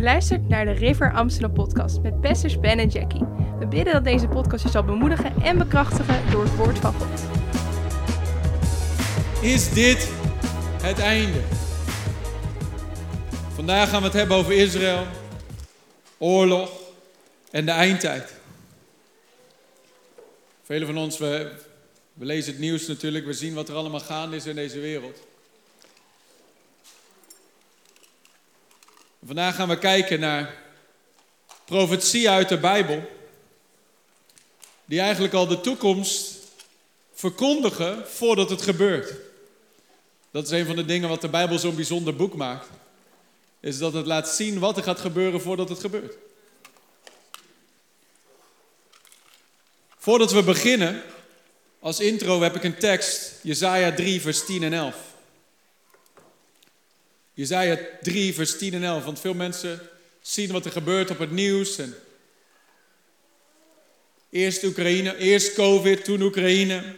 Je luistert naar de River Amsterdam podcast met pastors Ben en Jackie. We bidden dat deze podcast je zal bemoedigen en bekrachtigen door het woord van God. Is dit het einde? Vandaag gaan we het hebben over Israël, oorlog en de eindtijd. Velen van ons, we, we lezen het nieuws natuurlijk, we zien wat er allemaal gaande is in deze wereld. Vandaag gaan we kijken naar profetieën uit de Bijbel, die eigenlijk al de toekomst verkondigen voordat het gebeurt. Dat is een van de dingen wat de Bijbel zo'n bijzonder boek maakt. Is dat het laat zien wat er gaat gebeuren voordat het gebeurt. Voordat we beginnen, als intro heb ik een tekst, Jezaja 3, vers 10 en 11. Jezaja 3, vers 10 en 11. Want veel mensen zien wat er gebeurt op het nieuws. En eerst Oekraïne, eerst COVID, toen Oekraïne.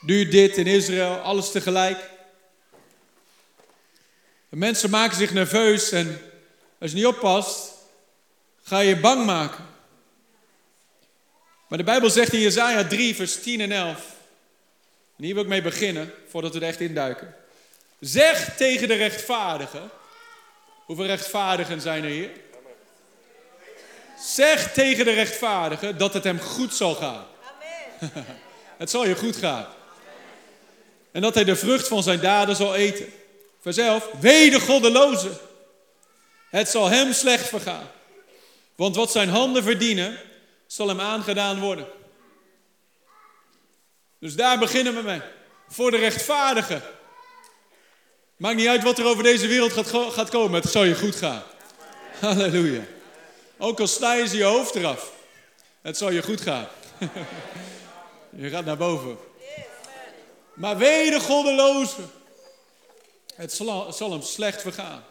Nu dit in Israël, alles tegelijk. En mensen maken zich nerveus en als je niet oppast, ga je bang maken. Maar de Bijbel zegt in Jezaja 3, vers 10 en 11. En hier wil ik mee beginnen, voordat we er echt induiken. Zeg tegen de rechtvaardigen. Hoeveel rechtvaardigen zijn er hier? Zeg tegen de rechtvaardigen dat het hem goed zal gaan. Amen. het zal je goed gaan. En dat hij de vrucht van zijn daden zal eten. Verzelf, wee de goddeloze. Het zal hem slecht vergaan. Want wat zijn handen verdienen, zal hem aangedaan worden. Dus daar beginnen we mee. Voor de rechtvaardigen. Maakt niet uit wat er over deze wereld gaat, gaat komen, het zal je goed gaan. Halleluja. Ook al snijden ze je hoofd eraf, het zal je goed gaan. je gaat naar boven. Maar wee de goddeloze. Het zal, hem slecht vergaan.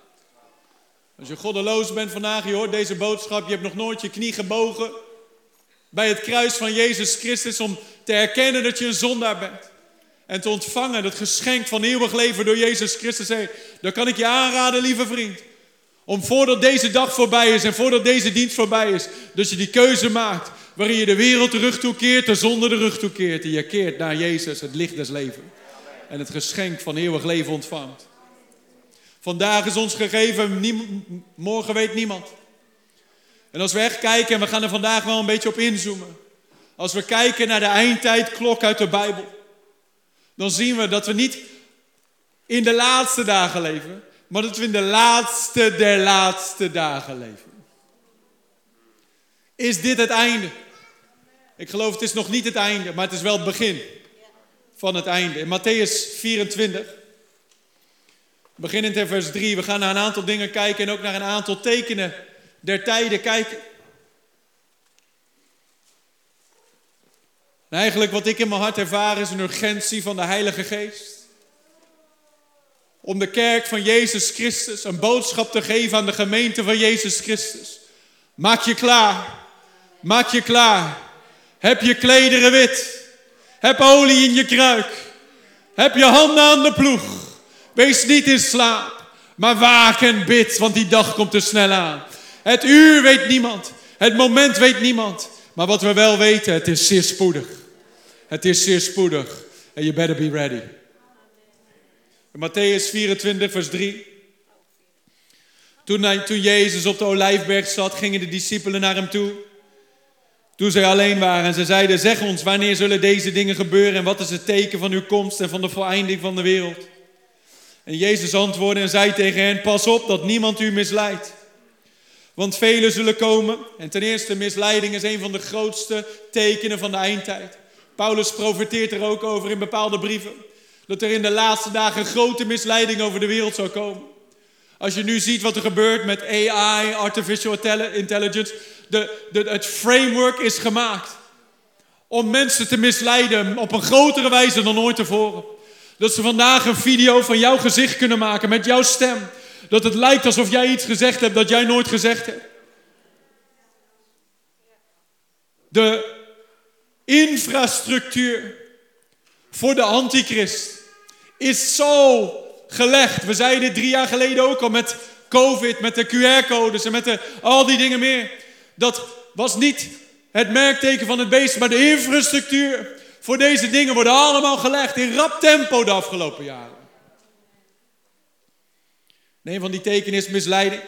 Als je goddeloos bent vandaag, je hoort deze boodschap, je hebt nog nooit je knie gebogen bij het kruis van Jezus Christus om te erkennen dat je een zondaar bent en te ontvangen het geschenk van eeuwig leven door Jezus Christus heen, dan kan ik je aanraden, lieve vriend, om voordat deze dag voorbij is en voordat deze dienst voorbij is, dat je die keuze maakt waarin je de wereld de rug toekeert, de zonde de rug toekeert en je keert naar Jezus, het licht des levens en het geschenk van eeuwig leven ontvangt. Vandaag is ons gegeven, morgen weet niemand. En als we echt kijken, en we gaan er vandaag wel een beetje op inzoomen. Als we kijken naar de eindtijdklok uit de Bijbel dan zien we dat we niet in de laatste dagen leven, maar dat we in de laatste der laatste dagen leven. Is dit het einde? Ik geloof het is nog niet het einde, maar het is wel het begin van het einde. In Matthäus 24, beginnend in vers 3, we gaan naar een aantal dingen kijken en ook naar een aantal tekenen der tijden kijken. En eigenlijk wat ik in mijn hart ervaar is een urgentie van de Heilige Geest. Om de kerk van Jezus Christus een boodschap te geven aan de gemeente van Jezus Christus. Maak je klaar. Maak je klaar. Heb je klederen wit. Heb olie in je kruik. Heb je handen aan de ploeg. Wees niet in slaap. Maar waak en bid, want die dag komt er snel aan. Het uur weet niemand. Het moment weet niemand. Maar wat we wel weten, het is zeer spoedig. Het is zeer spoedig. En you better be ready. In Matthäus 24, vers 3. Toen, toen Jezus op de olijfberg zat, gingen de discipelen naar hem toe. Toen zij alleen waren en ze zeiden, zeg ons, wanneer zullen deze dingen gebeuren en wat is het teken van uw komst en van de voleinding van de wereld? En Jezus antwoordde en zei tegen hen, pas op dat niemand u misleidt. Want velen zullen komen. En ten eerste, misleiding is een van de grootste tekenen van de eindtijd. Paulus profeteert er ook over in bepaalde brieven. Dat er in de laatste dagen grote misleiding over de wereld zou komen. Als je nu ziet wat er gebeurt met AI, artificial intelligence. De, de, het framework is gemaakt om mensen te misleiden op een grotere wijze dan ooit tevoren. Dat ze vandaag een video van jouw gezicht kunnen maken met jouw stem. Dat het lijkt alsof jij iets gezegd hebt dat jij nooit gezegd hebt. De infrastructuur voor de antichrist is zo gelegd. We zeiden dit drie jaar geleden ook al met COVID met de QR-codes en met de, al die dingen meer. Dat was niet het merkteken van het beest, maar de infrastructuur voor deze dingen worden allemaal gelegd in rap tempo de afgelopen jaren. een van die tekenen is misleiding.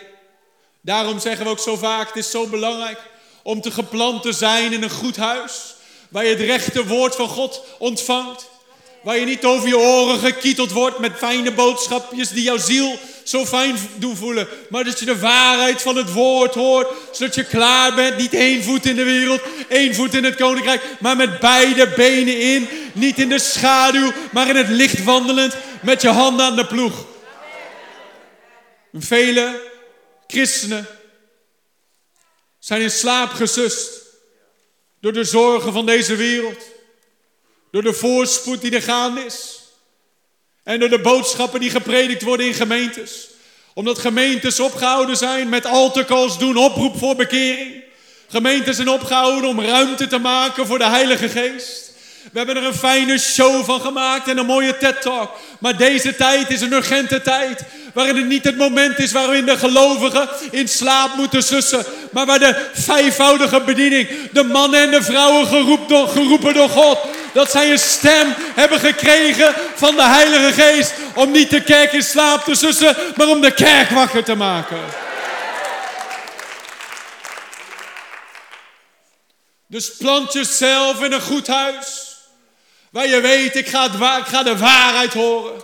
Daarom zeggen we ook zo vaak, het is zo belangrijk om te geplant te zijn in een goed huis. Waar je het rechte woord van God ontvangt. Waar je niet over je oren gekieteld wordt met fijne boodschapjes die jouw ziel zo fijn doen voelen. Maar dat je de waarheid van het woord hoort. Zodat je klaar bent. Niet één voet in de wereld, één voet in het koninkrijk. Maar met beide benen in. Niet in de schaduw, maar in het licht wandelend. Met je handen aan de ploeg. Vele christenen zijn in slaap gesust. Door de zorgen van deze wereld. Door de voorspoed die er gaande is. En door de boodschappen die gepredikt worden in gemeentes. Omdat gemeentes opgehouden zijn met altarcalls doen, oproep voor bekering. Gemeentes zijn opgehouden om ruimte te maken voor de Heilige Geest. We hebben er een fijne show van gemaakt en een mooie TED-talk. Maar deze tijd is een urgente tijd. Waarin het niet het moment is waarin de gelovigen in slaap moeten sussen. Maar waar de vijfvoudige bediening, de mannen en de vrouwen geroepen door God. Dat zij een stem hebben gekregen van de Heilige Geest. Om niet de kerk in slaap te sussen, maar om de kerk wakker te maken. Dus plant jezelf in een goed huis. Waar je weet, ik ga, ik ga de waarheid horen.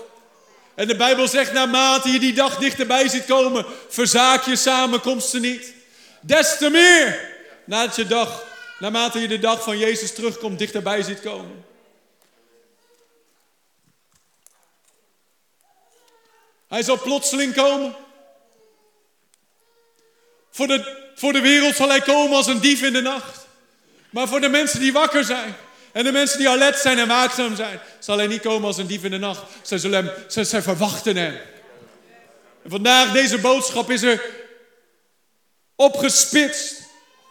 En de Bijbel zegt, naarmate je die dag dichterbij ziet komen, verzaak je samenkomsten niet. Des te meer, nadat je dag, naarmate je de dag van Jezus terugkomt, dichterbij ziet komen. Hij zal plotseling komen. Voor de, voor de wereld zal hij komen als een dief in de nacht. Maar voor de mensen die wakker zijn, en de mensen die alert zijn en waakzaam zijn, zal hij niet komen als een dief in de nacht. Zij, zullen verwachten hem. Vandaag, deze boodschap is er opgespitst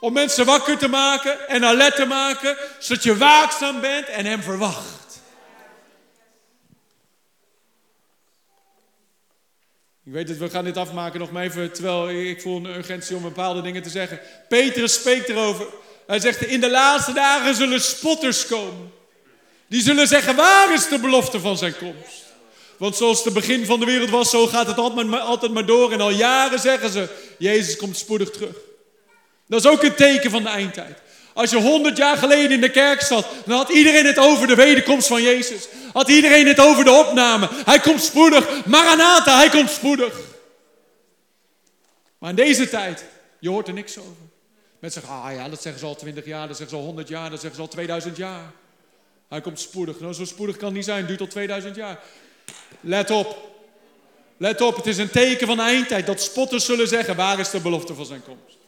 om mensen wakker te maken en alert te maken, zodat je waakzaam bent en hem verwacht. Ik weet het, we gaan dit afmaken nog maar even, terwijl ik voel een urgentie om bepaalde dingen te zeggen. Petrus spreekt erover. Hij zegt, in de laatste dagen zullen spotters komen. Die zullen zeggen, waar is de belofte van zijn komst? Want zoals het begin van de wereld was, zo gaat het altijd maar, altijd maar door. En al jaren zeggen ze, Jezus komt spoedig terug. Dat is ook een teken van de eindtijd. Als je honderd jaar geleden in de kerk zat, dan had iedereen het over de wederkomst van Jezus. Had iedereen het over de opname. Hij komt spoedig. Maranatha, hij komt spoedig. Maar in deze tijd, je hoort er niks over. Mensen zeggen, ah ja, dat zeggen ze al 20 jaar, dat zeggen ze al 100 jaar, dat zeggen ze al 2000 jaar. Hij komt spoedig. Nou, zo spoedig kan het niet zijn, duurt al 2000 jaar. Let op. Let op, het is een teken van de eindtijd dat spotters zullen zeggen, waar is de belofte van zijn komst?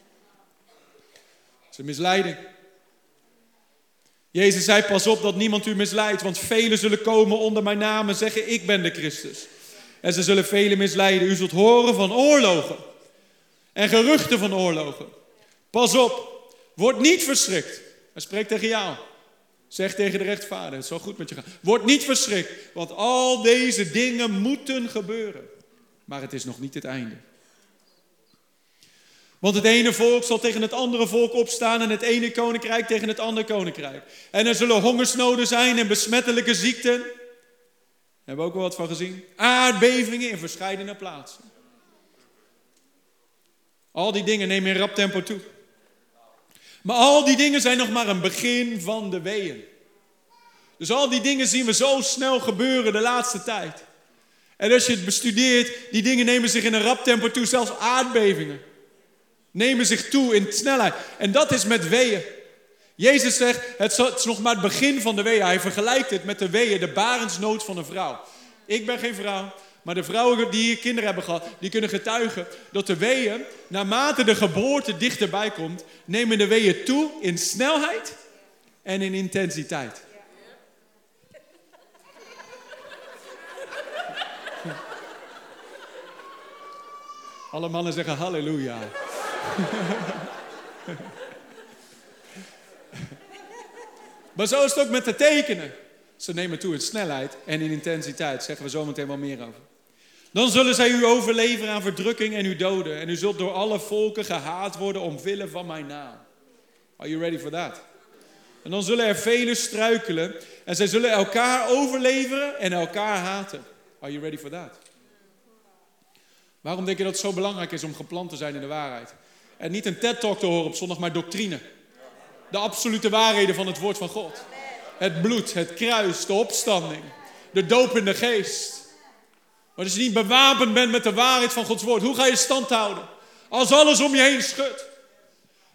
Het is een misleiding. Jezus zei, pas op dat niemand u misleidt, want velen zullen komen onder mijn naam en zeggen, ik ben de Christus. En ze zullen velen misleiden. U zult horen van oorlogen en geruchten van oorlogen. Pas op, word niet verschrikt. Hij spreekt tegen jou. Zeg tegen de rechtvaardig, het zal goed met je gaan. Word niet verschrikt, want al deze dingen moeten gebeuren. Maar het is nog niet het einde. Want het ene volk zal tegen het andere volk opstaan en het ene koninkrijk tegen het andere koninkrijk. En er zullen hongersnoden zijn en besmettelijke ziekten. Hebben we ook wel wat van gezien. Aardbevingen in verschillende plaatsen. Al die dingen nemen in rap tempo toe. Maar al die dingen zijn nog maar een begin van de weeën. Dus al die dingen zien we zo snel gebeuren de laatste tijd. En als je het bestudeert, die dingen nemen zich in een rap tempo toe, zelfs aardbevingen. Nemen zich toe in snelheid. En dat is met weeën. Jezus zegt, het is nog maar het begin van de weeën. Hij vergelijkt het met de weeën, de barensnood van een vrouw. Ik ben geen vrouw, maar de vrouwen die hier kinderen hebben gehad, die kunnen getuigen dat de weeën, naarmate de geboorte dichterbij komt, nemen de weeën toe in snelheid en in intensiteit. Alle mannen zeggen halleluja. maar zo is het ook met de tekenen. Ze nemen toe in snelheid en in intensiteit. Zeggen we zo meteen wel meer over. Dan zullen zij u overleveren aan verdrukking en u doden. En u zult door alle volken gehaat worden omwille van mijn naam. Are you ready for that? En dan zullen er velen struikelen. En zij zullen elkaar overleveren en elkaar haten. Are you ready for that? Waarom denk je dat het zo belangrijk is om geplant te zijn in de waarheid? En niet een TED-talk te horen op zondag, maar doctrine. De absolute waarheden van het woord van God. Het bloed, het kruis, de opstanding, de doop in de geest. Maar als je niet bewapend bent met de waarheid van Gods woord, hoe ga je stand houden? Als alles om je heen schudt.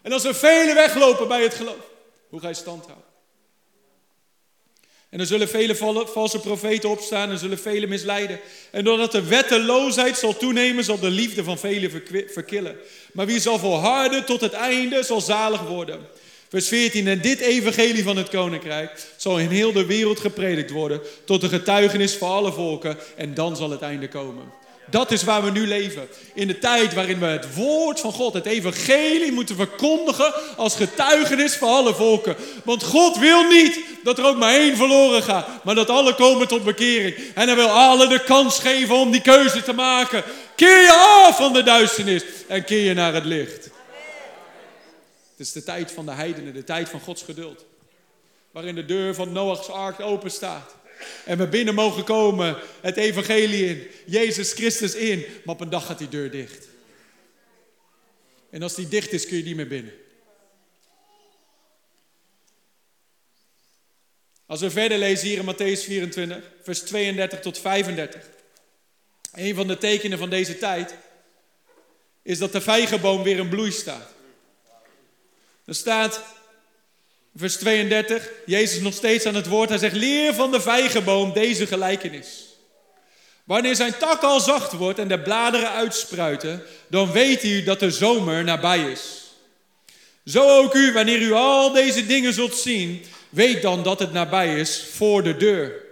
En als er velen weglopen bij het geloof, hoe ga je stand houden? En er zullen vele valse profeten opstaan en zullen velen misleiden. En doordat de wetteloosheid zal toenemen, zal de liefde van velen verkillen. Maar wie zal volharden tot het einde, zal zalig worden. Vers 14. En dit evangelie van het koninkrijk zal in heel de wereld gepredikt worden. Tot een getuigenis voor alle volken. En dan zal het einde komen. Dat is waar we nu leven. In de tijd waarin we het woord van God, het evangelie, moeten verkondigen als getuigenis voor alle volken. Want God wil niet dat er ook maar één verloren gaat, maar dat alle komen tot bekering. En hij wil alle de kans geven om die keuze te maken. Keer je af van de duisternis en keer je naar het licht. Het is de tijd van de heidenen, de tijd van Gods geduld. Waarin de deur van Noach's ark open staat. En we binnen mogen komen, het evangelie in, Jezus Christus in. Maar op een dag gaat die deur dicht. En als die dicht is, kun je niet meer binnen. Als we verder lezen hier in Matthäus 24, vers 32 tot 35. Een van de tekenen van deze tijd is dat de vijgenboom weer in bloei staat. Er staat, vers 32, Jezus nog steeds aan het woord. Hij zegt, leer van de vijgenboom deze gelijkenis. Wanneer zijn tak al zacht wordt en de bladeren uitspruiten, dan weet u dat de zomer nabij is. Zo ook u, wanneer u al deze dingen zult zien, weet dan dat het nabij is voor de deur.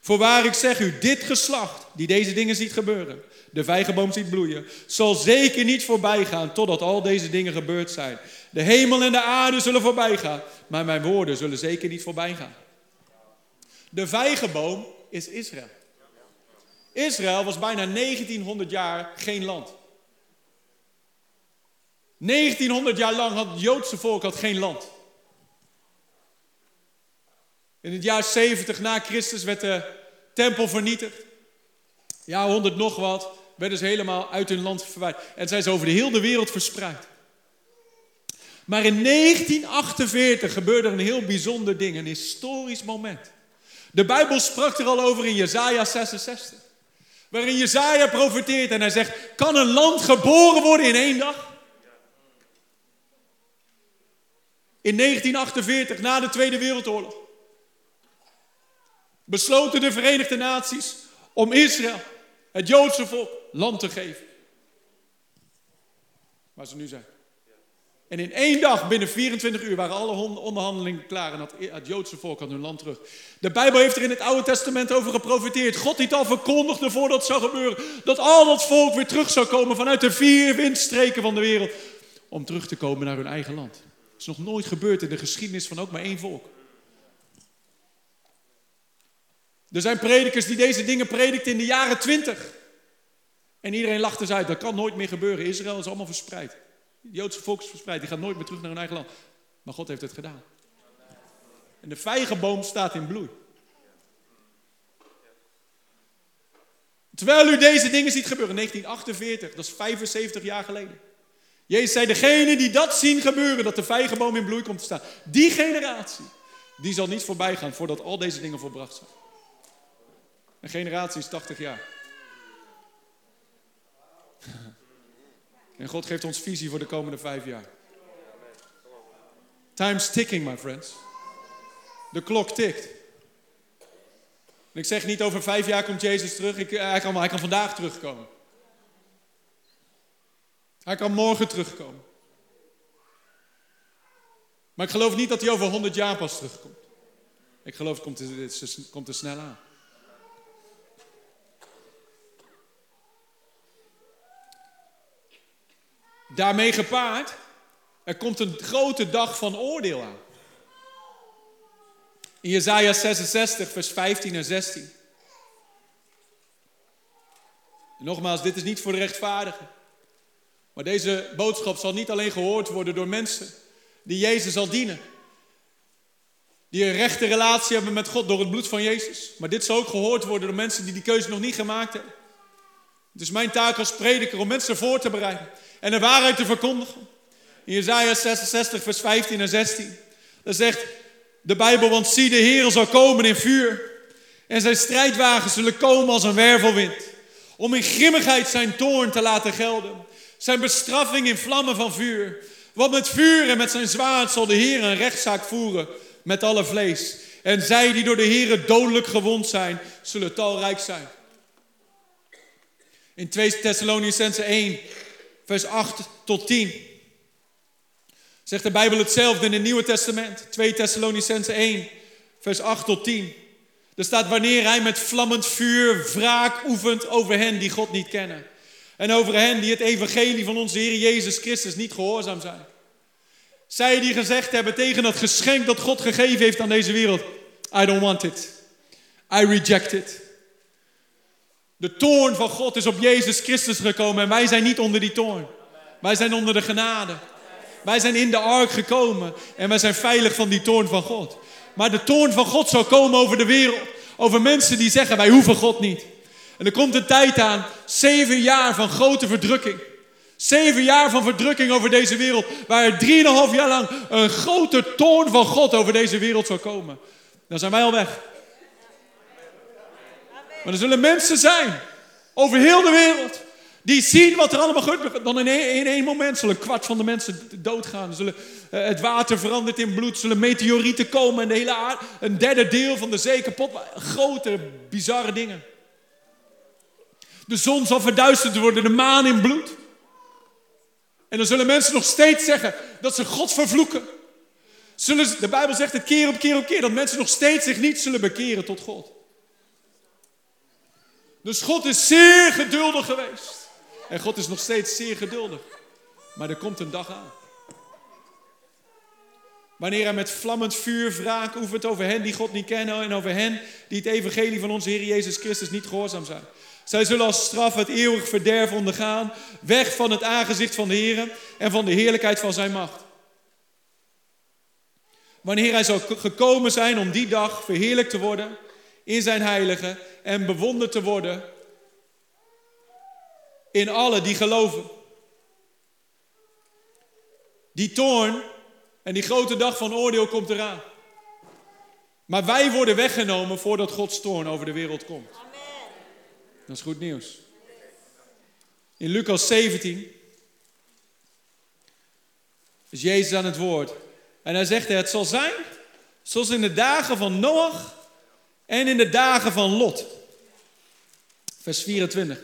Voorwaar ik zeg u, dit geslacht, die deze dingen ziet gebeuren, de vijgenboom ziet bloeien, zal zeker niet voorbij gaan totdat al deze dingen gebeurd zijn. De hemel en de aarde zullen voorbij gaan, maar mijn woorden zullen zeker niet voorbij gaan. De vijgenboom is Israël. Israël was bijna 1900 jaar geen land. 1900 jaar lang had het Joodse volk geen land. In het jaar 70 na Christus werd de tempel vernietigd. Ja, 100 nog wat, werden ze helemaal uit hun land verwijderd. En zijn ze over de hele wereld verspreid. Maar in 1948 gebeurde een heel bijzonder ding, een historisch moment. De Bijbel sprak er al over in Jesaja 66. Waarin Jesaja profeteert en hij zegt, kan een land geboren worden in één dag? In 1948, na de Tweede Wereldoorlog, besloten de Verenigde Naties om Israël, het Joodse volk, land te geven. Waar ze nu zijn. En in één dag, binnen 24 uur, waren alle onderhandelingen klaar en had het Joodse volk aan hun land terug. De Bijbel heeft er in het Oude Testament over geprofiteerd. God die het al verkondigde voordat het zou gebeuren. Dat al dat volk weer terug zou komen vanuit de vier windstreken van de wereld. Om terug te komen naar hun eigen land. Het is nog nooit gebeurd in de geschiedenis van ook maar één volk. Er zijn predikers die deze dingen predikten in de jaren 20. En iedereen lacht eens uit, dat kan nooit meer gebeuren. Israël is allemaal verspreid. Joodse volk is verspreid, die gaat nooit meer terug naar hun eigen land. Maar God heeft het gedaan. En de vijgenboom staat in bloei. Terwijl u deze dingen ziet gebeuren, 1948, dat is 75 jaar geleden. Jezus zei, degene die dat zien gebeuren, dat de vijgenboom in bloei komt te staan, die generatie, die zal niet voorbij gaan voordat al deze dingen volbracht zijn. Een generatie is 80 jaar. En God geeft ons visie voor de komende vijf jaar. Time's ticking, my friends. De klok tikt. En ik zeg niet over vijf jaar komt Jezus terug. Ik, hij, kan, hij kan vandaag terugkomen. Hij kan morgen terugkomen. Maar ik geloof niet dat hij over honderd jaar pas terugkomt. Ik geloof het komt, het komt er snel aan. Daarmee gepaard, er komt een grote dag van oordeel aan. In Jesaja 66, vers 15 en 16. nogmaals, dit is niet voor de rechtvaardigen. Maar deze boodschap zal niet alleen gehoord worden door mensen die Jezus zal dienen. Die een rechte relatie hebben met God door het bloed van Jezus. Maar dit zal ook gehoord worden door mensen die die keuze nog niet gemaakt hebben. Het is mijn taak als prediker om mensen voor te bereiden en de waarheid te verkondigen. In Jezaja 66, vers 15 en 16. Dan zegt de Bijbel, want zie de Heer zal komen in vuur. En zijn strijdwagens zullen komen als een wervelwind. Om in grimmigheid zijn toorn te laten gelden. Zijn bestraffing in vlammen van vuur. Want met vuur en met zijn zwaard zal de Heer een rechtszaak voeren met alle vlees. En zij die door de Heer dodelijk gewond zijn, zullen talrijk zijn. In 2 Thessalonicense 1, vers 8 tot 10. Zegt de Bijbel hetzelfde in het Nieuwe Testament. 2 Thessalonicense 1, vers 8 tot 10. Er staat wanneer hij met vlammend vuur wraak oefent over hen die God niet kennen. En over hen die het evangelie van onze Heer Jezus Christus niet gehoorzaam zijn. Zij die gezegd hebben tegen dat geschenk dat God gegeven heeft aan deze wereld. I don't want it. I reject it. De toorn van God is op Jezus Christus gekomen en wij zijn niet onder die toorn. Wij zijn onder de genade. Wij zijn in de ark gekomen en wij zijn veilig van die toorn van God. Maar de toorn van God zal komen over de wereld. Over mensen die zeggen wij hoeven God niet. En er komt een tijd aan, zeven jaar van grote verdrukking. Zeven jaar van verdrukking over deze wereld. Waar er drieënhalf jaar lang een grote toorn van God over deze wereld zal komen. Dan zijn wij al weg. Maar er zullen mensen zijn over heel de wereld. Die zien wat er allemaal gebeurt. Dan in één, in één moment zullen een kwart van de mensen doodgaan. Zullen, uh, het water verandert in bloed. Zullen meteorieten komen en de hele. Een derde deel van de zee kapot. Grote, bizarre dingen. De zon zal verduisterd worden. De maan in bloed. En dan zullen mensen nog steeds zeggen dat ze God vervloeken. Zullen, de Bijbel zegt het keer op keer op keer. Dat mensen nog steeds zich niet zullen bekeren tot God. Dus God is zeer geduldig geweest. En God is nog steeds zeer geduldig. Maar er komt een dag aan. Wanneer hij met vlammend vuur wraak oefent over hen die God niet kennen en over hen die het evangelie van onze Heer Jezus Christus niet gehoorzaam zijn. Zij zullen als straf het eeuwig verderf ondergaan, weg van het aangezicht van de Heer en van de heerlijkheid van zijn macht. Wanneer hij zal gekomen zijn om die dag verheerlijkt te worden in zijn heilige en bewonderd te worden in alle die geloven. Die toorn en die grote dag van oordeel komt eraan. Maar wij worden weggenomen voordat Gods toorn over de wereld komt. Dat is goed nieuws. In Lucas 17 is Jezus aan het woord. En hij zegt, het zal zijn zoals in de dagen van Noach en in de dagen van Lot. Vers 24.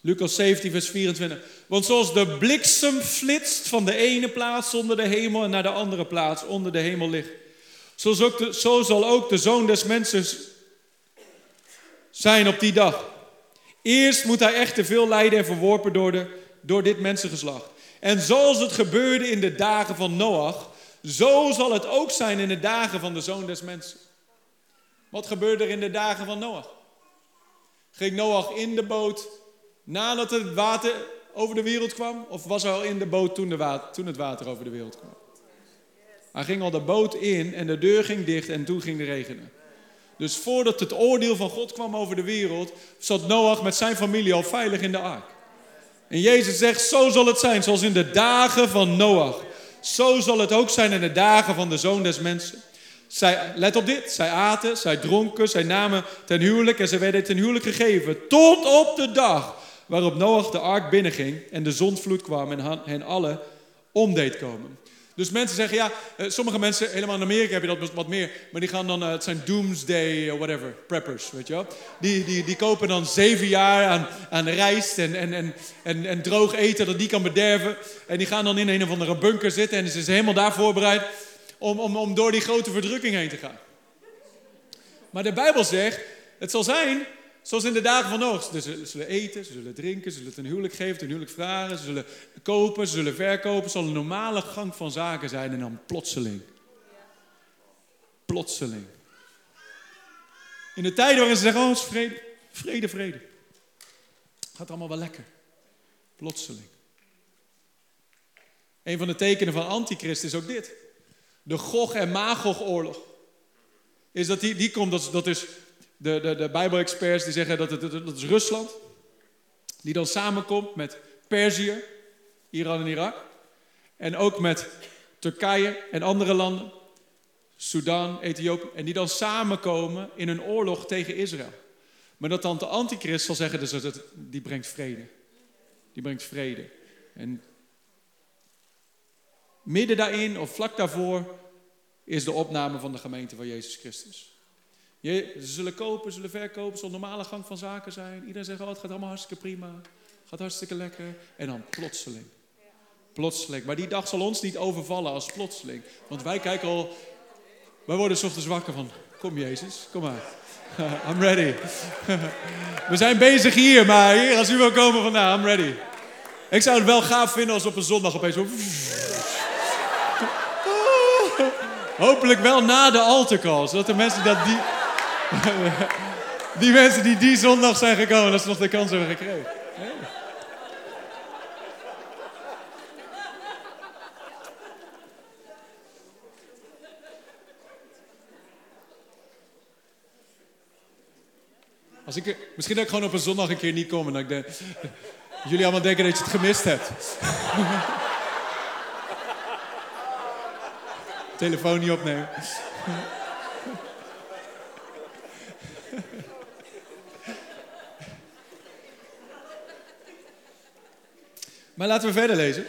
Lucas 17, vers 24. Want zoals de bliksem flitst van de ene plaats onder de hemel naar de andere plaats onder de hemel ligt. Zo, zo zal ook de zoon des mensen zijn op die dag. Eerst moet hij echt te veel lijden en verworpen door, de, door dit mensengeslacht. En zoals het gebeurde in de dagen van Noach, zo zal het ook zijn in de dagen van de zoon des mensen. Wat gebeurde er in de dagen van Noach? Ging Noach in de boot nadat het water over de wereld kwam? Of was hij al in de boot toen, de water, toen het water over de wereld kwam? Hij ging al de boot in en de deur ging dicht en toen ging de regenen. Dus voordat het oordeel van God kwam over de wereld, zat Noach met zijn familie al veilig in de ark. En Jezus zegt, zo zal het zijn, zoals in de dagen van Noach. Zo zal het ook zijn in de dagen van de Zoon des Mensen. Zij, let op dit, zij aten, zij dronken, zij namen ten huwelijk en zij werden ten huwelijk gegeven. Tot op de dag waarop Noach de ark binnenging en de zondvloed kwam en hen allen omdeed komen. Dus mensen zeggen, ja, eh, sommige mensen, helemaal in Amerika heb je dat wat meer, maar die gaan dan, uh, het zijn doomsday, uh, whatever, preppers, weet je wel. Die, die, die kopen dan zeven jaar aan, aan rijst en, en, en, en, en droog eten dat die kan bederven. En die gaan dan in een of andere bunker zitten en ze zijn helemaal daar voorbereid om, om, om door die grote verdrukking heen te gaan. Maar de Bijbel zegt, het zal zijn Zoals in de dagen van Noach. Dus ze zullen eten, ze zullen drinken, ze zullen ten huwelijk geven, ten huwelijk vragen, ze zullen kopen, ze zullen verkopen. Het zal een normale gang van zaken zijn en dan plotseling. Plotseling. In de tijden waarin ze zeggen, oh, vrede, vrede, vrede. Gaat allemaal wel lekker. Plotseling. Een van de tekenen van antichrist is ook dit. De Gog en Magog oorlog. Is dat die, die komt, dat dat is de, de, de Bijbel-experts die zeggen dat het, dat is Rusland. Die dan samenkomt met Perzië, Iran en Irak. En ook met Turkije en andere landen. Sudan, Ethiopië. En die dan samenkomen in een oorlog tegen Israël. Maar dat dan de antichrist zal zeggen, dus dat die brengt vrede. Die brengt vrede. En midden daarin of vlak daarvoor is de opname van de gemeente van Jezus Christus. Je, ze zullen kopen, zullen verkopen, zal normale gang van zaken zijn. Iedereen zegt, oh, het gaat allemaal hartstikke prima. Gaat hartstikke lekker. En dan plotseling. Plotseling. Maar die dag zal ons niet overvallen als plotseling. Want wij kijken al, wij worden s ochtends wakker van, kom Jezus, kom maar. I'm ready. We zijn bezig hier, maar hier, als u wil komen vandaag, I'm ready. Ik zou het wel gaaf vinden als op een zondag opeens. Hopelijk wel na de altarcall, zodat de mensen dat die... die mensen die die zondag zijn gekomen, dat ze nog de kans hebben gekregen. Als ik, misschien dat ik gewoon op een zondag een keer niet kom en dat ik denk, jullie allemaal denken dat je het gemist hebt. Telefoon niet opnemen. Maar laten we verder lezen.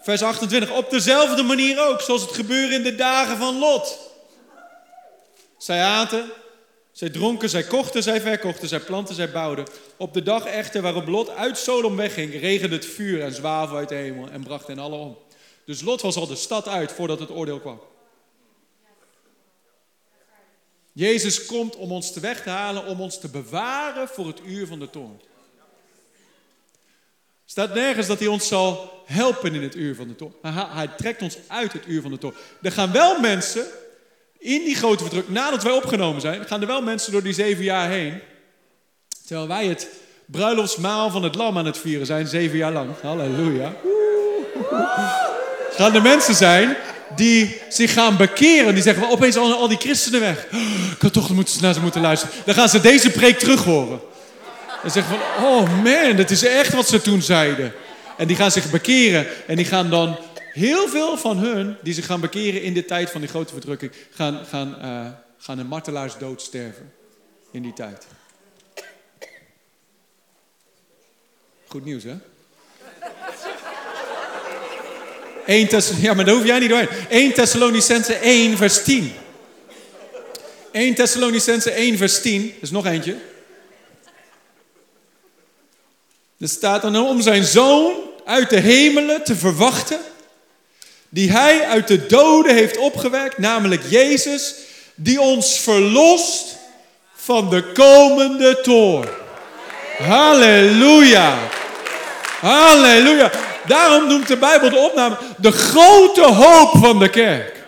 Vers 28. Op dezelfde manier ook, zoals het gebeurde in de dagen van Lot. Zij aten, zij dronken, zij kochten, zij verkochten, zij planten, zij bouwden. Op de dag echter waarop Lot uit Sodom wegging, regende het vuur en zwavel uit de hemel en bracht hen alle om. Dus Lot was al de stad uit voordat het oordeel kwam. Jezus komt om ons te weg te halen, om ons te bewaren voor het uur van de toorn. Staat nergens dat hij ons zal helpen in het uur van de toorn. Hij trekt ons uit het uur van de toorn. Er gaan wel mensen in die grote verdrukking, nadat wij opgenomen zijn, gaan er wel mensen door die zeven jaar heen. Terwijl wij het bruiloftsmaal van het lam aan het vieren zijn, zeven jaar lang. Halleluja. Gaan er mensen zijn die zich gaan bekeren. Die zeggen, opeens al, al die christenen weg. Ik had toch naar ze moeten luisteren. Dan gaan ze deze preek terug horen. En zeggen van, oh man, dat is echt wat ze toen zeiden. En die gaan zich bekeren. En die gaan dan heel veel van hun die zich gaan bekeren in de tijd van die grote verdrukking, gaan, gaan, uh, gaan een martelaarsdood sterven in die tijd. Goed nieuws, hè? 1 Thess ja, maar daar hoef jij niet doorheen. 1 Thessalonicense 1, vers 10. 1 Thessalonicense 1, vers 10. Dat is nog eentje. Er staat dan om zijn zoon uit de hemelen te verwachten die hij uit de doden heeft opgewekt, namelijk Jezus, die ons verlost van de komende toorn. Halleluja. Halleluja. Daarom noemt de Bijbel de opname de grote hoop van de kerk.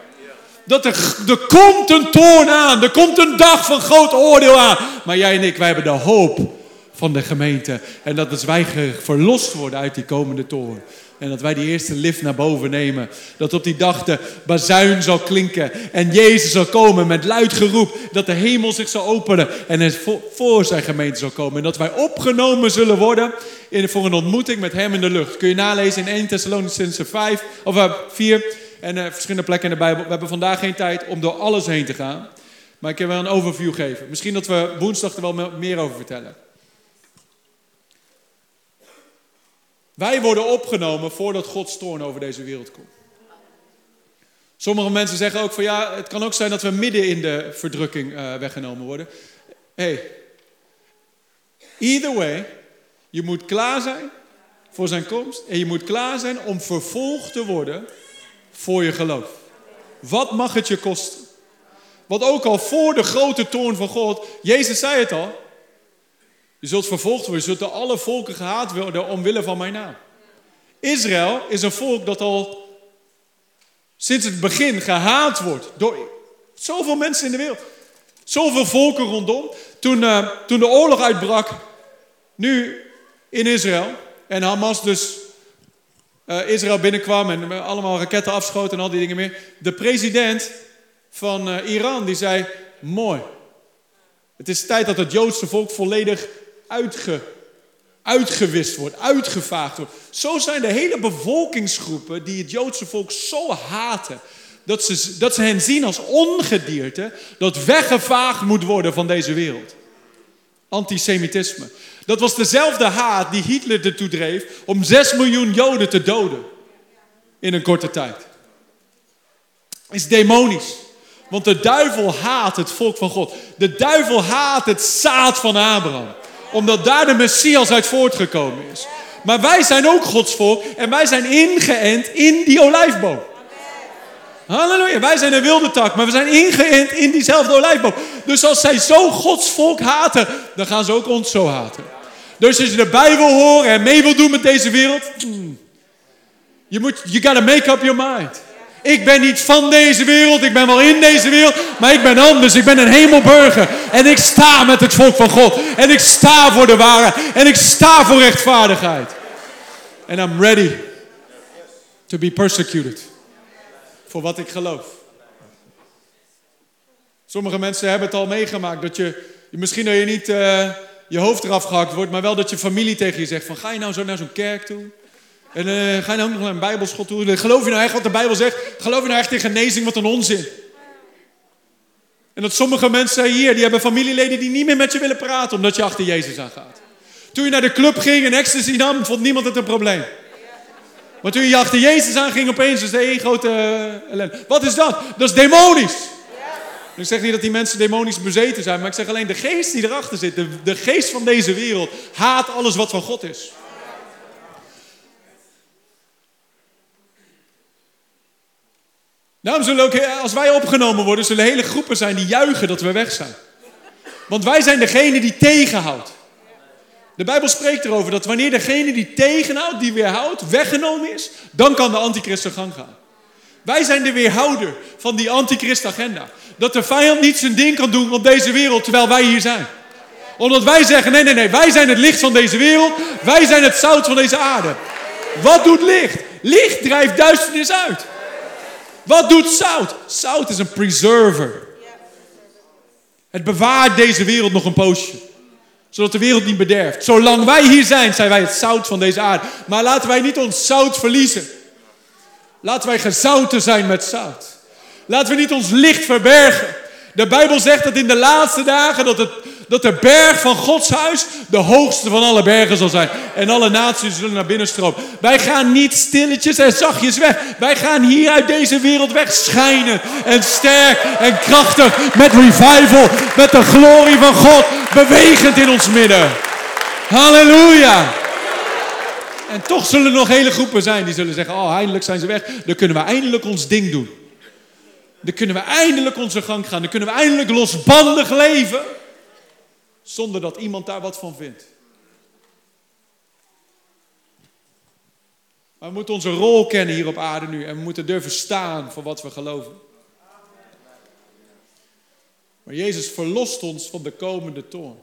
Dat er, er komt een toorn aan, er komt een dag van groot oordeel aan. Maar jij en ik, wij hebben de hoop van de gemeente. En dat is wij verlost worden uit die komende toorn. En dat wij die eerste lift naar boven nemen. Dat op die dag de bazuin zal klinken. En Jezus zal komen met luid geroep. Dat de hemel zich zal openen. En het voor zijn gemeente zal komen. En dat wij opgenomen zullen worden in, voor een ontmoeting met hem in de lucht. Kun je nalezen in 1 Thessalonicense 5 of 4. Eh, en uh, verschillende plekken in de Bijbel. We hebben vandaag geen tijd om door alles heen te gaan. Maar ik kan wel een overview geven. Misschien dat we woensdag er wel meer over vertellen. Wij worden opgenomen voordat Gods toorn over deze wereld komt. Sommige mensen zeggen ook van ja, het kan ook zijn dat we midden in de verdrukking uh, weggenomen worden. Hey, either way, je moet klaar zijn voor zijn komst en je moet klaar zijn om vervolgd te worden voor je geloof. Wat mag het je kosten? Want ook al voor de grote toorn van God, Jezus zei het al, je zult vervolgd worden, je zult door alle volken gehaat worden omwille van mijn naam. Israël is een volk dat al sinds het begin gehaat wordt door zoveel mensen in de wereld. Zoveel volken rondom. Toen, uh, toen de oorlog uitbrak, nu in Israël, en Hamas dus uh, Israël binnenkwam en allemaal raketten afschoten en al die dingen meer. De president van uh, Iran die zei, mooi. Het is tijd dat het Joodse volk volledig uitge, uitgewist wordt, uitgevaagd wordt. Zo zijn de hele bevolkingsgroepen die het Joodse volk zo haten. Dat ze, dat ze hen zien als ongedierte dat weggevaagd moet worden van deze wereld. Antisemitisme. Dat was dezelfde haat die Hitler ertoe dreef om 6 miljoen Joden te doden. In een korte tijd. Is demonisch. Want de duivel haat het volk van God. De duivel haat het zaad van Abraham. Omdat daar de Messias uit voortgekomen is. Maar wij zijn ook Gods volk en wij zijn ingeënt in die olijfboom. Halleluja. Wij zijn een wilde tak, maar we zijn ingeënt in diezelfde olijfboom. Dus als zij zo Gods volk haten, dan gaan ze ook ons zo haten. Dus als je de Bijbel horen en mee wil doen met deze wereld, hmm, je moet, you gotta make up your mind. Ik ben niet van deze wereld, ik ben wel in deze wereld, maar ik ben anders. Ik ben een hemelburger en ik sta met het volk van God. En ik sta voor de waarheid en ik sta voor rechtvaardigheid. En I'm ready to be persecuted voor wat ik geloof. Sommige mensen hebben het al meegemaakt dat je, misschien dat je niet uh, je hoofd eraf gehakt wordt, maar wel dat je familie tegen je zegt van ga je nou zo naar zo'n kerk toe? En uh, ga je nou nog naar een bijbelschool toe? Geloof je nou echt wat de Bijbel zegt? Geloof je nou echt in genezing? Wat een onzin. En dat sommige mensen hier, die hebben familieleden die niet meer met je willen praten omdat je achter Jezus aangaat. Toen je naar de club ging en ecstasy nam, vond niemand het een probleem. Maar toen je achter Jezus aan ging, opeens was er één grote uh, ellende. Wat is dat? Dat is demonisch. Ik zeg niet dat die mensen demonisch bezeten zijn, maar ik zeg alleen de geest die erachter zit, de geest van deze wereld, haat alles wat van God is. Daarom zullen ook, als wij opgenomen worden, zullen hele groepen zijn die juichen dat we weg zijn. Want wij zijn degene die tegenhoudt. De Bijbel spreekt erover dat wanneer degene die tegenhoudt, die weerhoudt, weggenomen is, dan kan de antichrist zijn gang gaan. Wij zijn de weerhouder van die antichrist-agenda. Dat de vijand niet zijn ding kan doen op deze wereld terwijl wij hier zijn. Omdat wij zeggen, nee, nee, nee, wij zijn het licht van deze wereld. Wij zijn het zout van deze aarde. Wat doet licht? Licht drijft duisternis uit. Wat doet zout? Zout is een preserver. Het bewaart deze wereld nog een poosje zodat de wereld niet bederft. Zolang wij hier zijn, zijn wij het zout van deze aarde. Maar laten wij niet ons zout verliezen. Laten wij gezouten zijn met zout. Laten we niet ons licht verbergen. De Bijbel zegt dat in de laatste dagen dat, het, dat de berg van Gods huis de hoogste van alle bergen zal zijn. En alle naties zullen naar binnen stromen. Wij gaan niet stilletjes en zachtjes weg. Wij gaan hier uit deze wereld weg schijnen. En sterk en krachtig. Met revival. Met de glorie van God. Bewegend in ons midden. Halleluja. En toch zullen er nog hele groepen zijn die zullen zeggen: Oh, eindelijk zijn ze weg. Dan kunnen we eindelijk ons ding doen. Dan kunnen we eindelijk onze gang gaan. Dan kunnen we eindelijk losbandig leven. Zonder dat iemand daar wat van vindt. Maar we moeten onze rol kennen hier op aarde nu. En we moeten durven staan voor wat we geloven. Maar Jezus verlost ons van de komende toorn.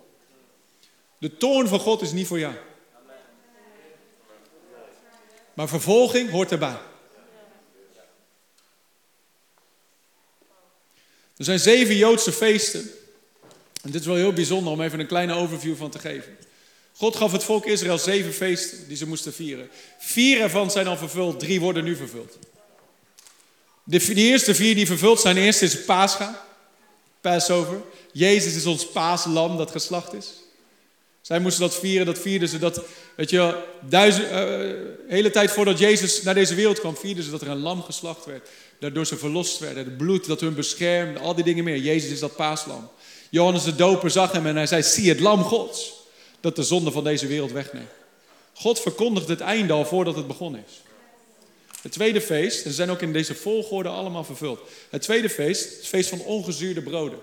De toorn van God is niet voor jou. Maar vervolging hoort erbij. Er zijn zeven Joodse feesten. En dit is wel heel bijzonder om even een kleine overview van te geven. God gaf het volk Israël zeven feesten die ze moesten vieren. Vier ervan zijn al vervuld, drie worden nu vervuld. De, eerste vier die vervuld zijn, eerst is Pascha, Passover. Jezus is ons paaslam dat geslacht is. Zij moesten dat vieren, dat vierden ze dat, weet je, duizend, uh, hele tijd voordat Jezus naar deze wereld kwam, vierden ze dat er een lam geslacht werd. Daardoor ze verlost werden, het bloed dat hun beschermde, al die dingen meer. Jezus is dat paaslam. Johannes de Doper zag hem en hij zei, zie het lam Gods, dat de zonde van deze wereld wegneemt. God verkondigt het einde al voordat het begonnen is. Het tweede feest, en ze zijn ook in deze volgorde allemaal vervuld. Het tweede feest, het feest van ongezuurde broden.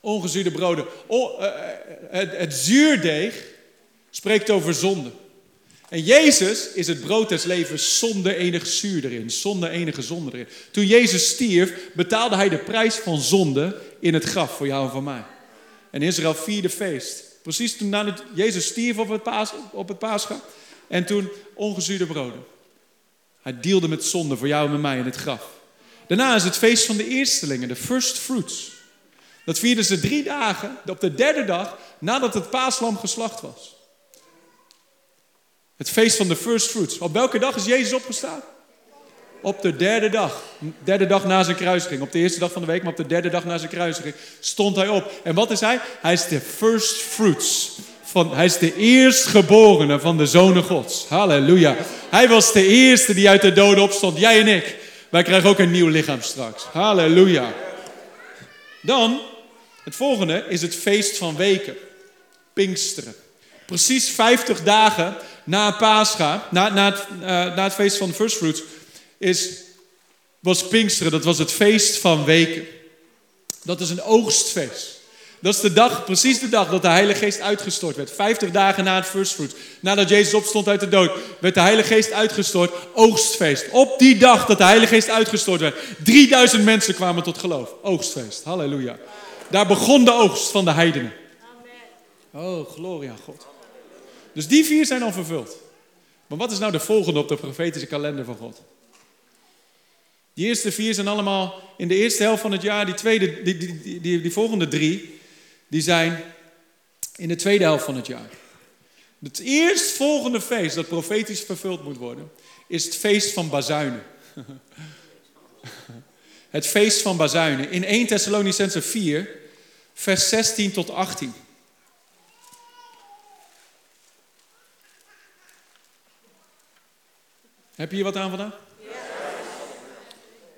Ongezuurde broden. O, uh, het, het zuurdeeg spreekt over zonde. En Jezus is het brood des levens zonder enig zuur erin, zonder enige zonde erin. Toen Jezus stierf, betaalde hij de prijs van zonde in het graf voor jou en voor mij. En Israël vierde feest. Precies toen Jezus stierf op het, paas, op het paascha. En toen ongezuurde broden. Hij deelde met zonde voor jou en met mij in het graf. Daarna is het feest van de eerstelingen, de first fruits. Dat vierden ze drie dagen, op de derde dag, nadat het paaslam geslacht was. Het feest van de first fruits. Op welke dag is Jezus opgestaan? Op de derde dag. Derde dag na zijn kruisiging. Op de eerste dag van de week, maar op de derde dag na zijn kruisiging stond hij op. En wat is hij? Hij is de first fruits. Van, hij is de eerstgeborene van de zonen gods. Halleluja. Hij was de eerste die uit de doden opstond. Jij en ik. Wij krijgen ook een nieuw lichaam straks. Halleluja. Dan, het volgende is het feest van weken. Pinksteren. Precies 50 dagen na Pascha, na, na, het, uh, na het feest van de first fruits, is, was Pinksteren. Dat was het feest van weken. Dat is een oogstfeest. Dat is de dag, precies de dag dat de Heilige Geest uitgestort werd. 50 dagen na het first fruit. Nadat Jezus opstond uit de dood, werd de Heilige Geest uitgestort. Oogstfeest. Op die dag dat de Heilige Geest uitgestort werd. 3000 mensen kwamen tot geloof. Oogstfeest. Halleluja. Daar begon de oogst van de heidenen. Oh, gloria God. Dus die vier zijn al vervuld. Maar wat is nou de volgende op de profetische kalender van God? Die eerste vier zijn allemaal in de eerste helft van het jaar. Die, tweede, die, die, die, die volgende drie, die zijn in de tweede helft van het jaar. Het eerstvolgende feest dat profetisch vervuld moet worden, is het feest van Bazuinen. Het feest van Bazuinen. In 1 Thessalonicense 4, vers 16 tot 18. Heb je hier wat aan vandaag?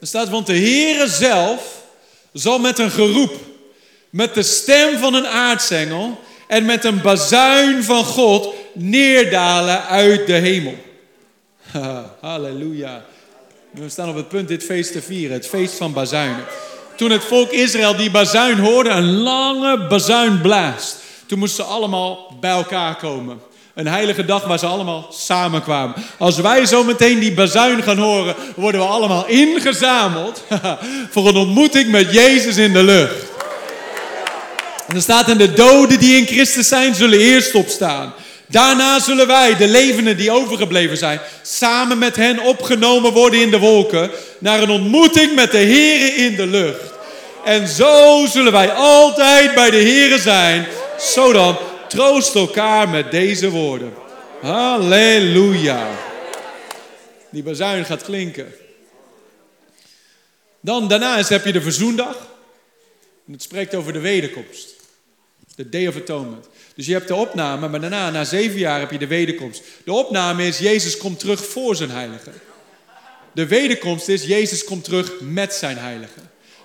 Er staat, want de Heere zelf zal met een geroep, met de stem van een aartsengel en met een bazuin van God neerdalen uit de hemel. Halleluja. We staan op het punt dit feest te vieren, het feest van bazuinen. Toen het volk Israël die bazuin hoorde, een lange bazuin blaast. Toen moesten ze allemaal bij elkaar komen. Een heilige dag waar ze allemaal samenkwamen. Als wij zo meteen die bazuin gaan horen, worden we allemaal ingezameld voor een ontmoeting met Jezus in de lucht. En er staat in de doden die in Christus zijn, zullen eerst opstaan. Daarna zullen wij, de levenden die overgebleven zijn, samen met hen opgenomen worden in de wolken naar een ontmoeting met de Here in de lucht. En zo zullen wij altijd bij de Here zijn, zodat troost elkaar met deze woorden. Halleluja. Die bazuin gaat klinken. Dan daarna is, heb je de verzoendag. En het spreekt over de wederkomst. De Day of Atonement. Dus je hebt de opname, maar daarna, na zeven jaar, heb je de wederkomst. De opname is, Jezus komt terug voor zijn heilige. De wederkomst is, Jezus komt terug met zijn heilige.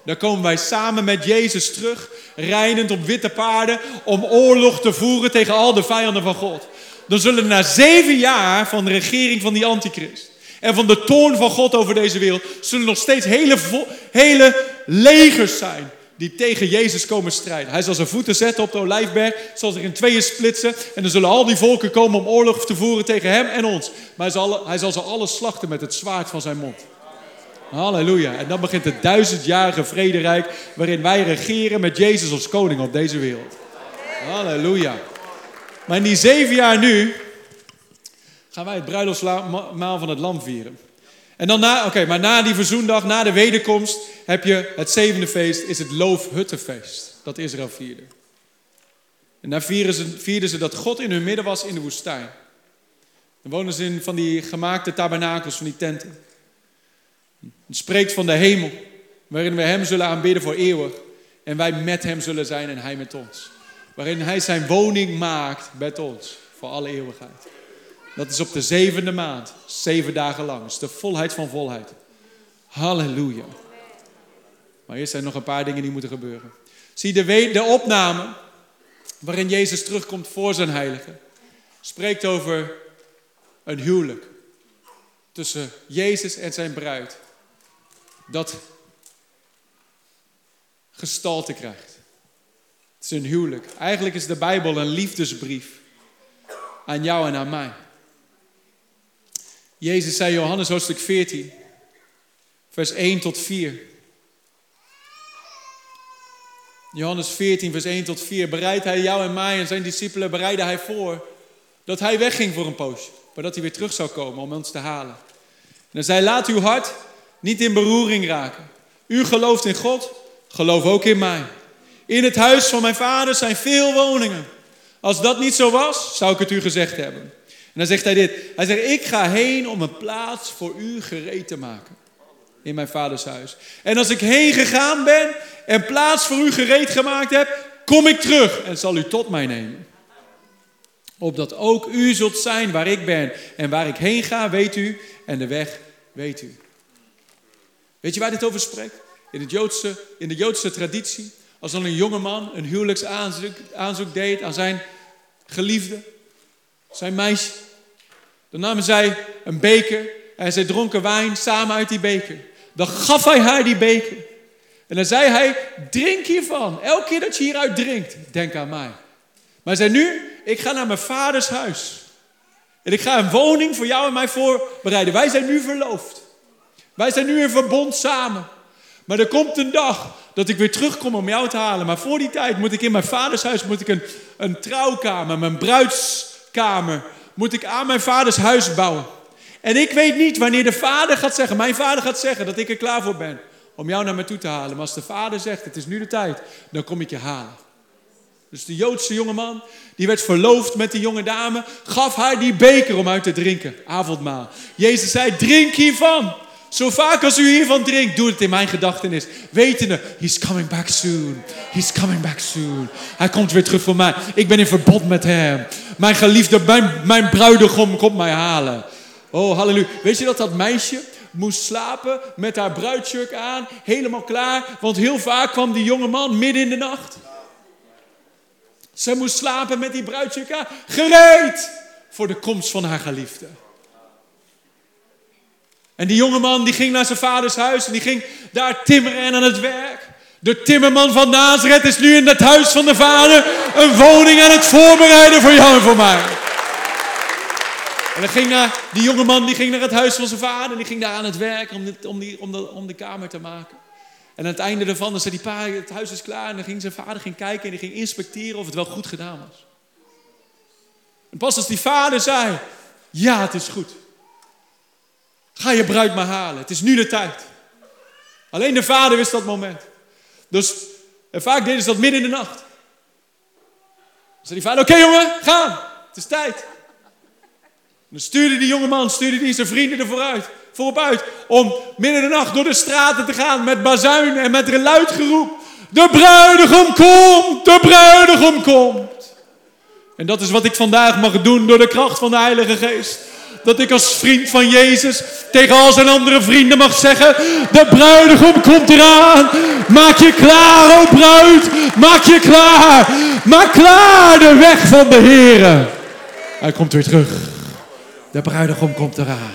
Dan komen wij samen met Jezus terug, rijdend op witte paarden, om oorlog te voeren tegen al de vijanden van God. Dan zullen na zeven jaar van de regering van die antichrist en van de toorn van God over deze wereld, zullen nog steeds hele, hele legers zijn die tegen Jezus komen strijden. Hij zal zijn voeten zetten op de olijfberg, zal zich in tweeën splitsen en dan zullen al die volken komen om oorlog te voeren tegen hem en ons. Maar hij zal, hij zal ze alle slachten met het zwaard van zijn mond. Halleluja. En dan begint het duizendjarige vrederijk waarin wij regeren met Jezus als koning op deze wereld. Halleluja. Maar in die zeven jaar nu gaan wij het bruiloftsmaal van het lam vieren. En dan na, oké, maar na die verzoendag, na de wederkomst, heb je het zevende feest, is het loofhuttenfeest. Dat Israël vierde. En daar ze, vierden ze dat God in hun midden was in de woestijn. Dan wonen ze in van die gemaakte tabernakels, van die tenten. Het spreekt van de hemel, waarin we Hem zullen aanbidden voor eeuwig. En wij met Hem zullen zijn en Hij met ons. Waarin Hij zijn woning maakt met ons voor alle eeuwigheid. Dat is op de zevende maand, zeven dagen lang. Dat is de volheid van volheid. Halleluja. Maar eerst zijn nog een paar dingen die moeten gebeuren. Zie de, de opname waarin Jezus terugkomt voor zijn heilige. Spreekt over een huwelijk tussen Jezus en zijn bruid dat gestalte krijgt. Het is een huwelijk. Eigenlijk is de Bijbel een liefdesbrief aan jou en aan mij. Jezus zei Johannes hoofdstuk 14, vers 1 tot 4. Johannes 14, vers 1 tot 4. Bereidt hij jou en mij en zijn discipelen, bereidde hij voor dat hij wegging voor een poosje. Maar dat hij weer terug zou komen om ons te halen. En hij zei, laat uw hart niet in beroering raken. U gelooft in God, geloof ook in mij. In het huis van mijn vader zijn veel woningen. Als dat niet zo was, zou ik het u gezegd hebben. En dan zegt hij dit. Hij zegt, ik ga heen om een plaats voor u gereed te maken. In mijn vaders huis. En als ik heen gegaan ben en plaats voor u gereed gemaakt heb, kom ik terug en zal u tot mij nemen. Opdat ook u zult zijn waar ik ben. En waar ik heen ga, weet u. En de weg weet u. Weet je waar dit over spreekt? In, het Joodse, in de Joodse traditie. Als dan een jongeman een huwelijksaanzoek aanzoek deed aan zijn geliefde, zijn meisje. Dan namen zij een beker en zij dronken wijn samen uit die beker. Dan gaf hij haar die beker. En dan zei hij, drink hiervan. Elke keer dat je hieruit drinkt, denk aan mij. Maar hij zei nu, ik ga naar mijn vaders huis. En ik ga een woning voor jou en mij voorbereiden. Wij zijn nu verloofd. Wij zijn nu in verbond samen. Maar er komt een dag dat ik weer terugkom om jou te halen. Maar voor die tijd moet ik in mijn vaders huis moet ik een, een trouwkamer, mijn bruidskamer, moet ik aan mijn vaders huis bouwen. En ik weet niet wanneer de vader gaat zeggen, mijn vader gaat zeggen dat ik er klaar voor ben om jou naar me toe te halen. Maar als de vader zegt, het is nu de tijd, dan kom ik je halen. Dus de Joodse jongeman, die werd verloofd met die jonge dame, gaf haar die beker om uit te drinken, avondmaal. Jezus zei, drink hiervan. Zo vaak als u hiervan drinkt, doe het in mijn gedachtenis. Wetende, he's coming back soon. He's coming back soon. Hij komt weer terug voor mij. Ik ben in verbond met hem. Mijn geliefde, mijn, mijn bruidegom komt mij halen. Oh, halleluja. Weet je dat dat meisje moest slapen met haar bruidsjurk aan, helemaal klaar, want heel vaak kwam die jonge man midden in de nacht. Ze moest slapen met die bruidsjurk aan, gereed voor de komst van haar geliefde. En die jongeman die ging naar zijn vaders huis en die ging daar timmeren en aan het werk. De timmerman van Nazareth is nu in het huis van de vader een woning aan het voorbereiden voor jou en voor mij. En dan ging naar, die jongeman die ging naar het huis van zijn vader en die ging daar aan het werk om, om, die, om, de, om de kamer te maken. En aan het einde ervan, zei die het huis is klaar. En dan ging zijn vader ging kijken en die ging inspecteren of het wel goed gedaan was. En pas als die vader zei, ja het is goed. Ga je bruid maar halen. Het is nu de tijd. Alleen de vader wist dat moment. Dus en vaak deden ze dat midden in de nacht. Dan zei die vader, oké jongen, gaan. Het is tijd. En dan stuurde die jongeman, stuurde die zijn vrienden er vooruit, voorop uit. Om midden in de nacht door de straten te gaan met bazuinen en met geluidgeroep. De bruidegom komt, de bruidegom komt. En dat is wat ik vandaag mag doen door de kracht van de Heilige Geest dat ik als vriend van Jezus tegen al zijn andere vrienden mag zeggen: De bruidegom komt eraan. Maak je klaar, o bruid. Maak je klaar. Maak klaar de weg van de Heer. Hij komt weer terug. De bruidegom komt eraan.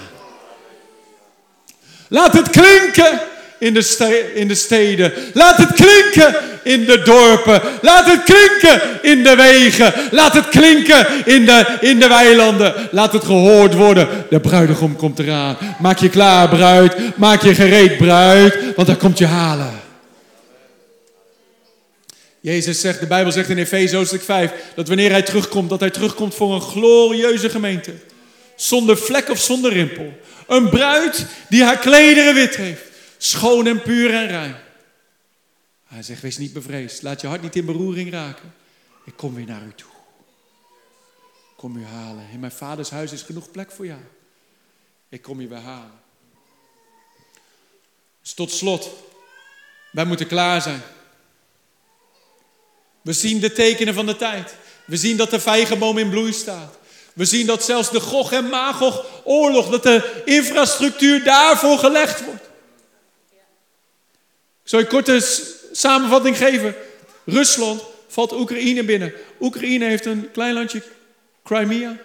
Laat het klinken in de, in de steden. Laat het klinken in de dorpen. Laat het klinken in de wegen. Laat het klinken in de, in de weilanden. Laat het gehoord worden. De bruidegom komt eraan. Maak je klaar, bruid. Maak je gereed, bruid. Want hij komt je halen. Jezus zegt, de Bijbel zegt in Efeze hoofdstuk 5, dat wanneer hij terugkomt, dat hij terugkomt voor een glorieuze gemeente. Zonder vlek of zonder rimpel. Een bruid die haar klederen wit heeft. Schoon en puur en rein. Hij zegt, wees niet bevreesd. Laat je hart niet in beroering raken. Ik kom weer naar u toe. Kom u halen. In mijn vaders huis is genoeg plek voor jou. Ik kom je weer halen. Dus tot slot. Wij moeten klaar zijn. We zien de tekenen van de tijd. We zien dat de vijgenboom in bloei staat. We zien dat zelfs de Gog en Magog oorlog, dat de infrastructuur daarvoor gelegd wordt. Zal je korte samenvatting geven. Rusland valt Oekraïne binnen. Oekraïne heeft een klein landje, Crimea.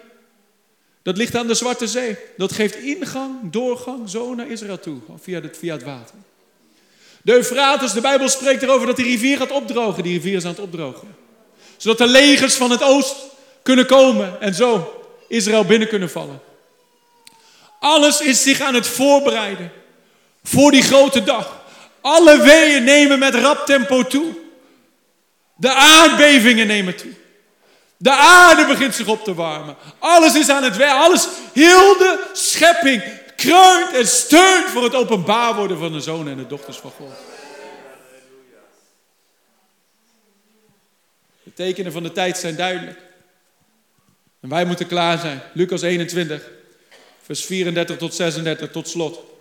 Dat ligt aan de Zwarte Zee. Dat geeft ingang, doorgang zo naar Israël toe, via het, via het water. De Eufrates, de Bijbel spreekt erover dat die rivier gaat opdrogen. Die rivier is aan het opdrogen. Zodat de legers van het oost kunnen komen en zo Israël binnen kunnen vallen. Alles is zich aan het voorbereiden voor die grote dag. Alle weeën nemen met rap tempo toe. De aardbevingen nemen toe. De aarde begint zich op te warmen. Alles is aan het werk. Alles, heel de schepping kreunt en steunt voor het openbaar worden van de zonen en de dochters van God. De tekenen van de tijd zijn duidelijk. En wij moeten klaar zijn. Lucas 21, vers 34 tot 36, tot slot.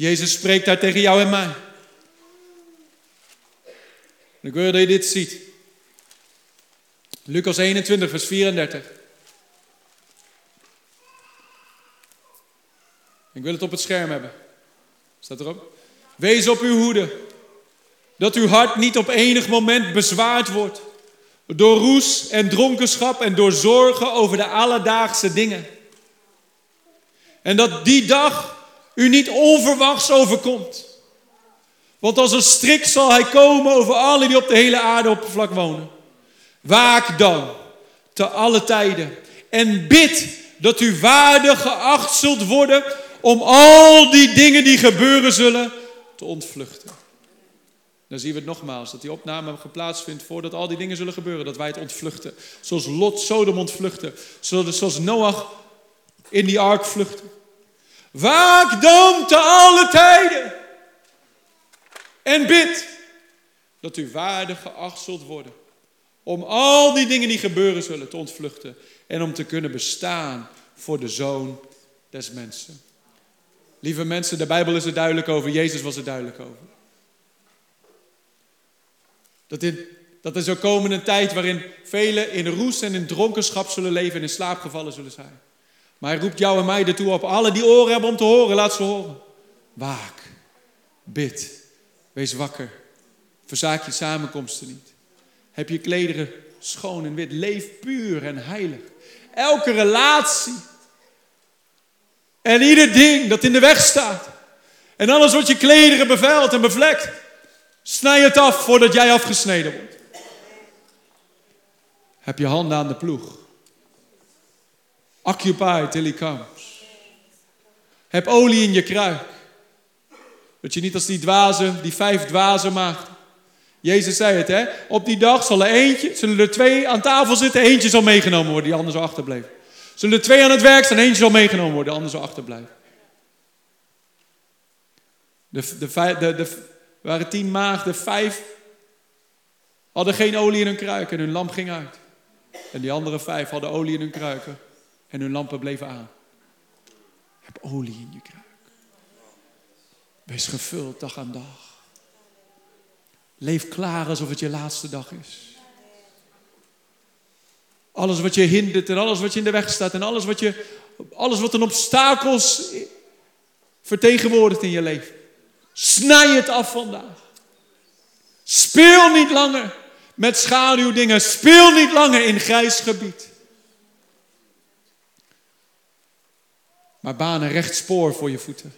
Jezus spreekt daar tegen jou en mij. ik wil dat je dit ziet. Lucas 21, vers 34. Ik wil het op het scherm hebben. Staat erop? Wees op uw hoede. Dat uw hart niet op enig moment bezwaard wordt. Door roes en dronkenschap en door zorgen over de alledaagse dingen. En dat die dag u niet onverwachts overkomt. Want als een strik zal hij komen over alle die op de hele aarde vlak wonen. Waak dan te alle tijden en bid dat u waardig geacht zult worden om al die dingen die gebeuren zullen te ontvluchten. Dan zien we het nogmaals, dat die opname geplaatst vindt voordat al die dingen zullen gebeuren, dat wij het ontvluchten. Zoals Lot Sodom ontvluchten, zoals Noach in die ark vluchtte. Waak dan te alle tijden en bid dat u waardig geacht zult worden om al die dingen die gebeuren zullen te ontvluchten en om te kunnen bestaan voor de Zoon des Mensen. Lieve mensen, de Bijbel is er duidelijk over, Jezus was er duidelijk over. Dat, dit, dat er zou komen een tijd waarin velen in roes en in dronkenschap zullen leven en in slaapgevallen zullen zijn. Maar hij roept jou en mij ertoe op. Alle die oren hebben om te horen, laat ze horen. Waak, bid, wees wakker. Verzaak je samenkomsten niet. Heb je klederen schoon en wit. Leef puur en heilig. Elke relatie en ieder ding dat in de weg staat. En alles wat je klederen bevuilt en bevlekt. Snij het af voordat jij afgesneden wordt. Heb je handen aan de ploeg. Occupy till he comes. Heb olie in je kruik. Dat je niet als die dwazen, die vijf dwazen maakt. Jezus zei het, hè? Op die dag zal er eentje, zullen er twee aan tafel zitten, eentje zal meegenomen worden, die ander zal achterblijven. Zullen er twee aan het werk staan, eentje zal meegenomen worden, de ander zal achterblijven. De, de, de, de, waren tien maagden, vijf hadden geen olie in hun kruiken en hun lamp ging uit. En die andere vijf hadden olie in hun kruiken en hun lampen bleven aan. Heb olie in je kruik. Wees gevuld dag aan dag. Leef klaar alsof het je laatste dag is. Alles wat je hindert en alles wat je in de weg staat en alles wat, je, alles wat een obstakels vertegenwoordigt in je leven. Snij het af vandaag. Speel niet langer met schaduwdingen. Speel niet langer in grijs gebied. Maar baan een recht spoor voor je voeten.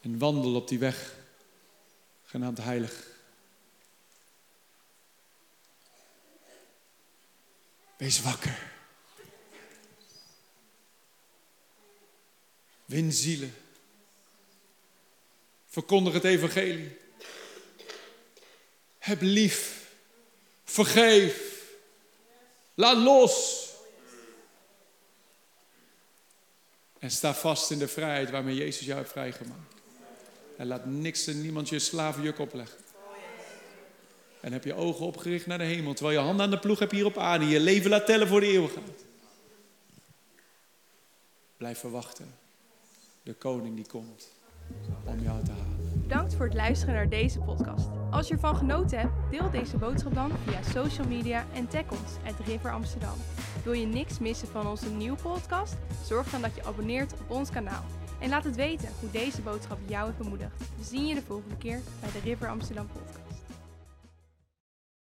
En wandel op die weg, genaamd heilig. Wees wakker. Win zielen. Verkondig het evangelie. Heb lief. Vergeef. Laat los. En sta vast in de vrijheid waarmee Jezus jou heeft vrijgemaakt. En laat niks en niemand je slavenjuk opleggen. En heb je ogen opgericht naar de hemel. Terwijl je handen aan de ploeg hebt hier op aarde. Je leven laat tellen voor de eeuwigheid. Blijf verwachten. De koning die komt om jou te halen. Bedankt voor het luisteren naar deze podcast. Als je ervan genoten hebt, deel deze boodschap dan via social media en tag ons at River Amsterdam. Wil je niks missen van onze nieuwe podcast? Zorg dan dat je abonneert op ons kanaal. En laat het weten hoe deze boodschap jou heeft bemoedigd. We zien je de volgende keer bij de River Amsterdam podcast.